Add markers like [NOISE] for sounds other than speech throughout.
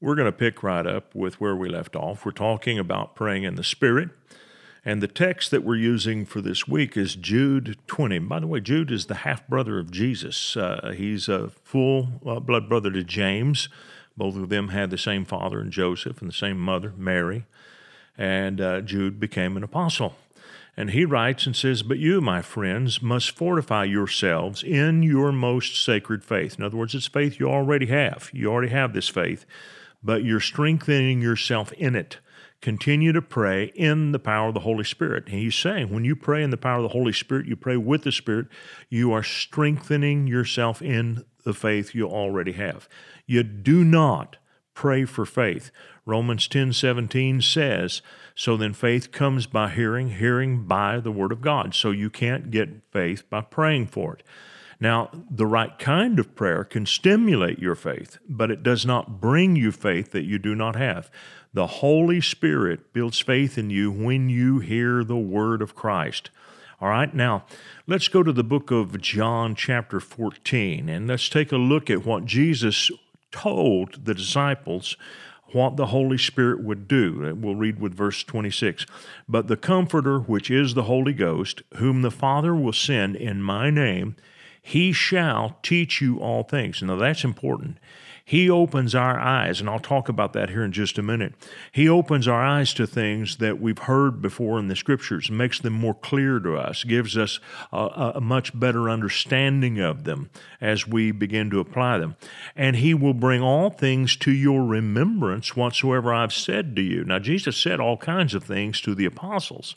we're going to pick right up with where we left off. We're talking about praying in the Spirit. And the text that we're using for this week is Jude 20. By the way, Jude is the half brother of Jesus. Uh, he's a full uh, blood brother to James. Both of them had the same father and Joseph and the same mother, Mary. And uh, Jude became an apostle. And he writes and says, But you, my friends, must fortify yourselves in your most sacred faith. In other words, it's faith you already have. You already have this faith but you're strengthening yourself in it. Continue to pray in the power of the Holy Spirit. And he's saying when you pray in the power of the Holy Spirit, you pray with the Spirit, you are strengthening yourself in the faith you already have. You do not pray for faith. Romans 10 17 says, So then faith comes by hearing, hearing by the Word of God. So you can't get faith by praying for it. Now, the right kind of prayer can stimulate your faith, but it does not bring you faith that you do not have. The Holy Spirit builds faith in you when you hear the word of Christ. All right, now let's go to the book of John, chapter 14, and let's take a look at what Jesus told the disciples what the Holy Spirit would do. We'll read with verse 26. But the Comforter, which is the Holy Ghost, whom the Father will send in my name, he shall teach you all things. Now, that's important. He opens our eyes, and I'll talk about that here in just a minute. He opens our eyes to things that we've heard before in the scriptures, makes them more clear to us, gives us a, a, much better understanding of them as we begin to apply them. And He will bring all things to your remembrance whatsoever I've said to you. Now, Jesus said all kinds of things to the apostles.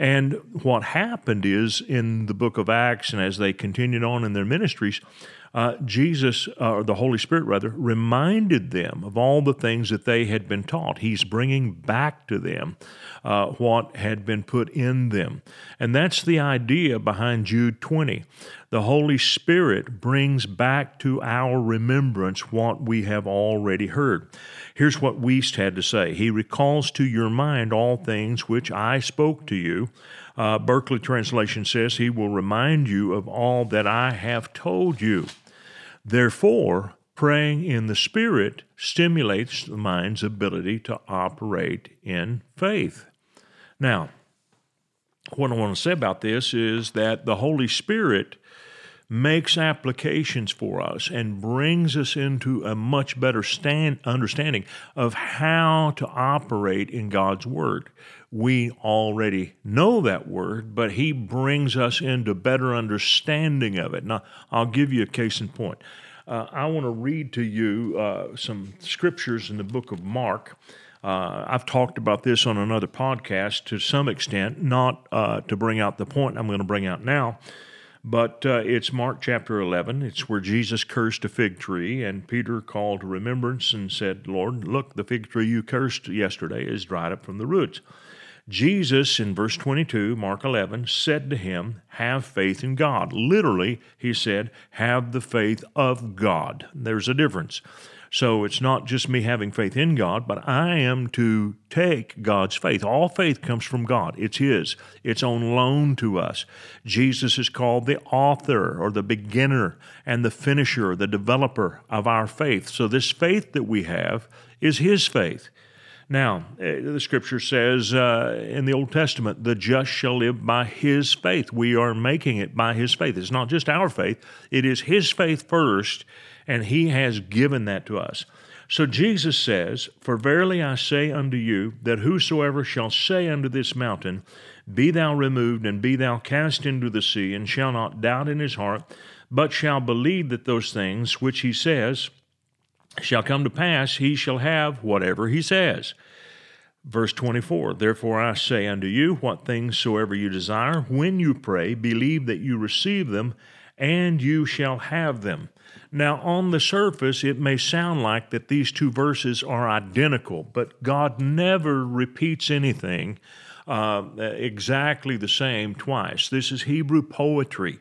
And what happened is in the book of Acts, and as they continued on in their ministries, uh, Jesus, uh, or the Holy Spirit rather, reminded them of all the things that they had been taught. He's bringing back to them uh, what had been put in them. And that's the idea behind Jude 20. The Holy Spirit brings back to our remembrance what we have already heard. Here's what Wuest had to say He recalls to your mind all things which I spoke to you. Uh, Berkeley translation says, He will remind you of all that I have told you. Therefore, praying in the Spirit stimulates the mind's ability to operate in faith. Now, what I want to say about this is that the Holy Spirit makes applications for us and brings us into a much better stand, understanding of how to operate in God's Word. We already know that Word, but He brings us into better understanding of it. Now, I'll give you a case in point. Uh, I want to read to you uh, some scriptures in the book of Mark. Uh, I've talked about this on another podcast to some extent, not uh, to bring out the point I'm going to bring out now, but uh, it's Mark chapter 11. It's where Jesus cursed a fig tree, and Peter called to remembrance and said, Lord, look, the fig tree you cursed yesterday is dried up from the roots. Jesus, in verse 22, Mark 11, said to him, Have faith in God. Literally, he said, Have the faith of God. There's a difference. So it's not just me having faith in God, but I am to take God's faith. All faith comes from God, it's His, it's on loan to us. Jesus is called the author or the beginner and the finisher, the developer of our faith. So this faith that we have is His faith. Now, eh, the scripture says uh, in the Old Testament, the just shall live by his faith. We are making it by his faith. It's not just our faith, it is his faith first, and He has given that to us. So Jesus says, For verily I say unto you, that whosoever shall say unto this mountain, Be thou removed, and be thou cast into the sea, and shall not doubt in his heart, but shall believe that those things which he says shall come to pass, he shall have whatever he says. Verse 24 Therefore I say unto you, what things soever you desire, when you pray, believe that you receive them, and you shall have them. Now, on the surface, it may sound like that these two verses are identical, but God never repeats anything uh, exactly the same twice. This is Hebrew poetry.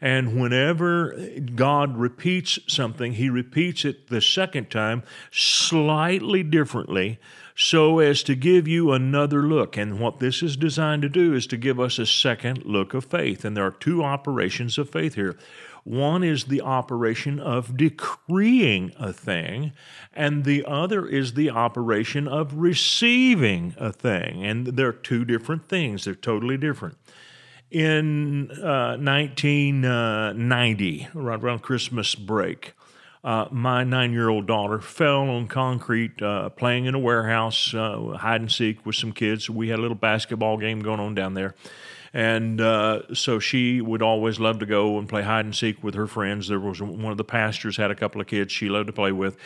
And whenever God repeats something, He repeats it the second time slightly differently so as to give you another look. And what this is designed to do is to give us a second look of faith. And there are two operations of faith here. One is the operation of decreeing a thing, and the other is the operation of receiving a thing. And they're two different things, they're totally different. In uh, 1990, right around Christmas break, uh, my nine year old daughter fell on concrete uh, playing in a warehouse, uh, hide and seek with some kids. We had a little basketball game going on down there. And uh, so she would always love to go and play hide and seek with her friends. There was one of the pastors had a couple of kids she loved to play with,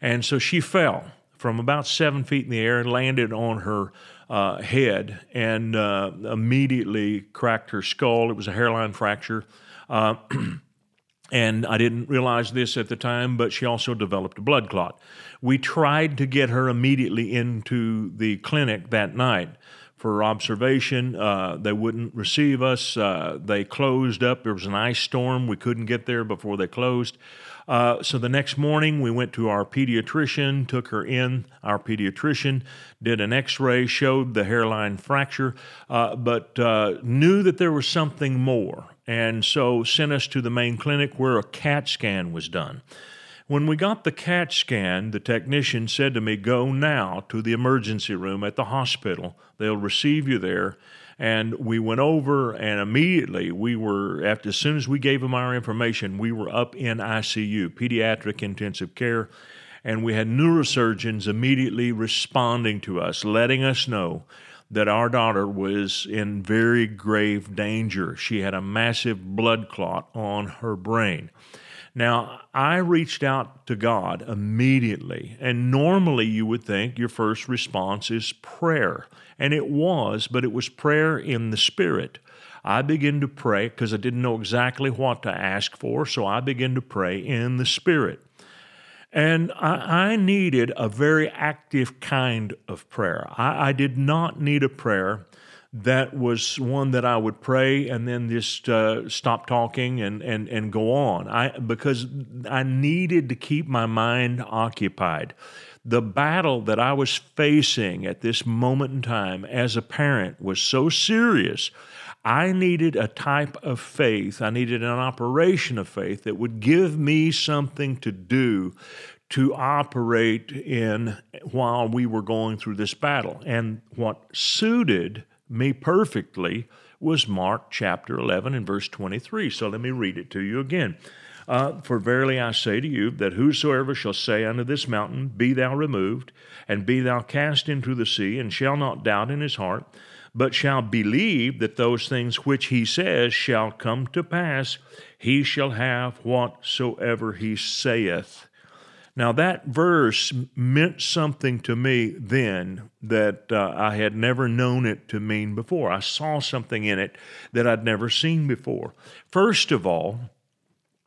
and so she fell from about seven feet in the air and landed on her uh, head and uh, immediately cracked her skull. It was a hairline fracture. Uh, [CLEARS THROAT] and I didn't realize this at the time, but she also developed a blood clot. We tried to get her immediately into the clinic that night for observation. Uh, they wouldn't receive us. Uh, they closed up. There was an ice storm. We couldn't get there before they closed. Uh, so the next morning, we went to our pediatrician, took her in. Our pediatrician did an x ray, showed the hairline fracture, uh, but uh, knew that there was something more. And so sent us to the main clinic where a CAT scan was done. When we got the CAT scan, the technician said to me, Go now to the emergency room at the hospital. They'll receive you there. And we went over, and immediately we were, after, as soon as we gave them our information, we were up in ICU, pediatric intensive care. And we had neurosurgeons immediately responding to us, letting us know that our daughter was in very grave danger. She had a massive blood clot on her brain. Now, I reached out to God immediately, and normally you would think your first response is prayer. And it was, but it was prayer in the Spirit. I began to pray because I didn't know exactly what to ask for, so I began to pray in the Spirit. And I, I needed a very active kind of prayer. I, I did not need a prayer that was one that I would pray and then just uh, stop talking and, and, and go on. I because I needed to keep my mind occupied. The battle that I was facing at this moment in time as a parent was so serious. I needed a type of faith, I needed an operation of faith that would give me something to do to operate in while we were going through this battle. And what suited me perfectly was Mark chapter 11 and verse 23. So let me read it to you again. Uh, For verily I say to you, that whosoever shall say unto this mountain, Be thou removed, and be thou cast into the sea, and shall not doubt in his heart, but shall believe that those things which he says shall come to pass, he shall have whatsoever he saith. Now, that verse meant something to me then that uh, I had never known it to mean before. I saw something in it that I'd never seen before. First of all,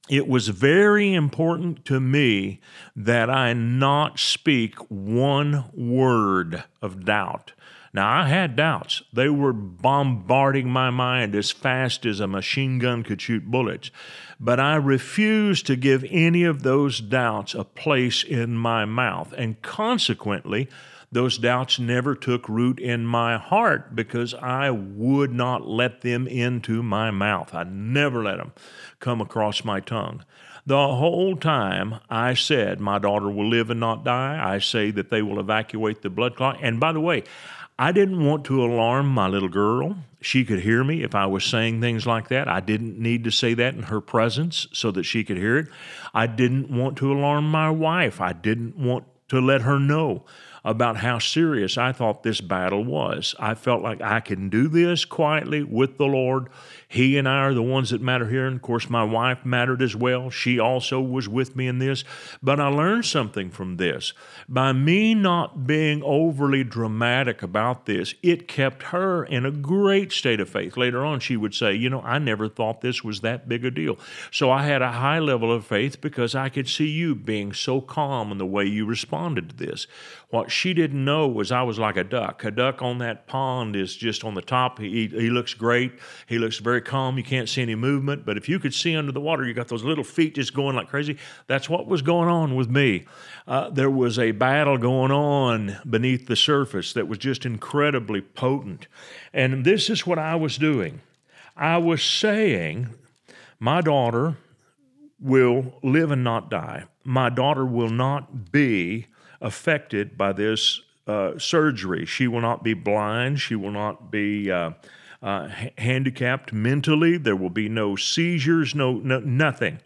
it was very important to me that I not speak one word of doubt. Now, I had doubts. They were bombarding my mind as fast as a machine gun could shoot bullets. But I refused to give any of those doubts a place in my mouth. And consequently, those doubts never took root in my heart because I would not let them into my mouth. I never let them come across my tongue. The whole time I said, My daughter will live and not die. I say that they will evacuate the blood clot. And by the way, I didn't want to alarm my little girl. She could hear me if I was saying things like that. I didn't need to say that in her presence so that she could hear it. I didn't want to alarm my wife. I didn't want to let her know about how serious I thought this battle was. I felt like I can do this quietly with the Lord. He and I are the ones that matter here. And of course, my wife mattered as well. She also was with me in this. But I learned something from this. By me not being overly dramatic about this, it kept her in a great state of faith. Later on, she would say, You know, I never thought this was that big a deal. So I had a high level of faith because I could see you being so calm in the way you responded to this. What she didn't know was I was like a duck. A duck on that pond is just on the top. He, he looks great. He looks very calm. You can't see any movement. But if you could see under the water, you got those little feet just going like crazy. That's what was going on with me. Uh, there was a battle going on beneath the surface that was just incredibly potent. And this is what I was doing. I was saying, My daughter will live and not die. My daughter will not be affected by this uh, surgery. She will not be blind. She will not be uh, uh, handicapped mentally. There will be no seizures, no, no nothing.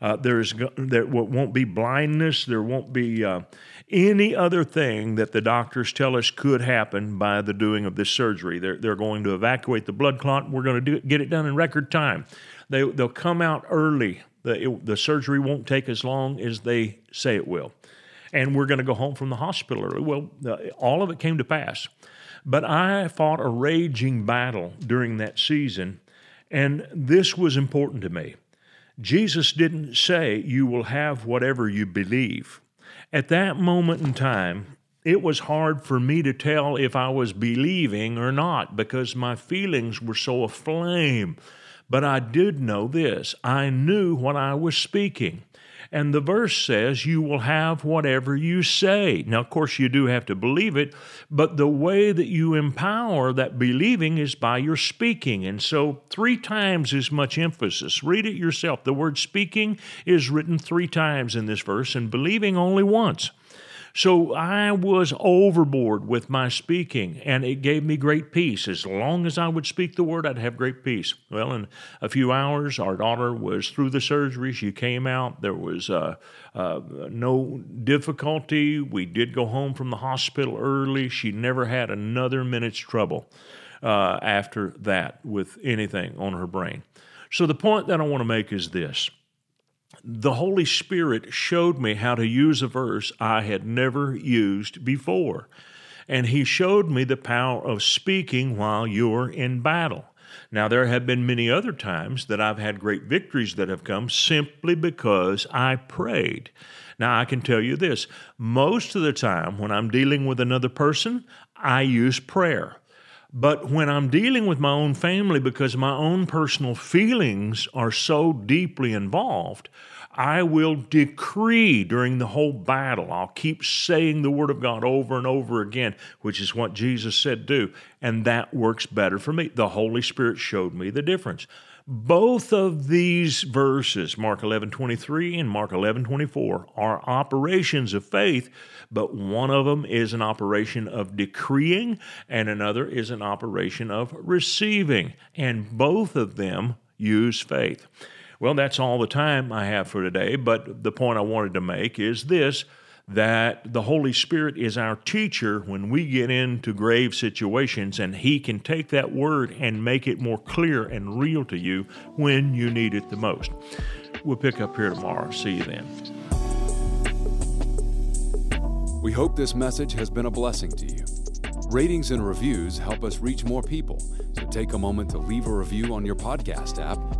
Uh, there's there won't be blindness. There won't be uh, any other thing that the doctors tell us could happen by the doing of this surgery. They're, they're going to evacuate the blood clot. We're going to do, get it done in record time. They, they'll come out early. The, it, the surgery won't take as long as they say it will and we're going to go home from the hospital early. Well, all of it came to pass. But I fought a raging battle during that season, and this was important to me. Jesus didn't say, You will have whatever you believe. At that moment in time, it was hard for me to tell if I was believing or not because my feelings were so aflame. But I did know this I knew what I was speaking. And the verse says, You will have whatever you say. Now, of course, you do have to believe it, but the way that you empower that believing is by your speaking. And so, three times as much emphasis. Read it yourself. The word speaking is written three times in this verse, and believing only once. So I was overboard with my speaking, and it gave me great peace. As long as I would speak the word, I'd have great peace. Well, in a few hours, our daughter was through the surgery. She came out. There was uh, uh, no difficulty. We did go home from the hospital early. She never had another minute's trouble uh, after that with anything on her brain. So the point that I want to make is this the Holy Spirit showed me how to use a verse I had never used before. And He showed me the power of speaking while you're in battle. Now, there have been many other times that I've had great victories that have come simply because I prayed. Now, I can tell you this most of the time when I'm dealing with another person, I use prayer. But when I'm dealing with my own family, because my own personal feelings are so deeply involved, I will decree during the whole battle. I'll keep saying the Word of God over and over again, which is what Jesus said do. And that works better for me. The Holy Spirit showed me the difference. Both of these verses, Mark 11 23 and Mark 11 24, are operations of faith, but one of them is an operation of decreeing and another is an operation of receiving. And both of them use faith. Well, that's all the time I have for today, but the point I wanted to make is this that the Holy Spirit is our teacher when we get into grave situations, and He can take that word and make it more clear and real to you when you need it the most. We'll pick up here tomorrow. See you then. We hope this message has been a blessing to you. Ratings and reviews help us reach more people, so take a moment to leave a review on your podcast app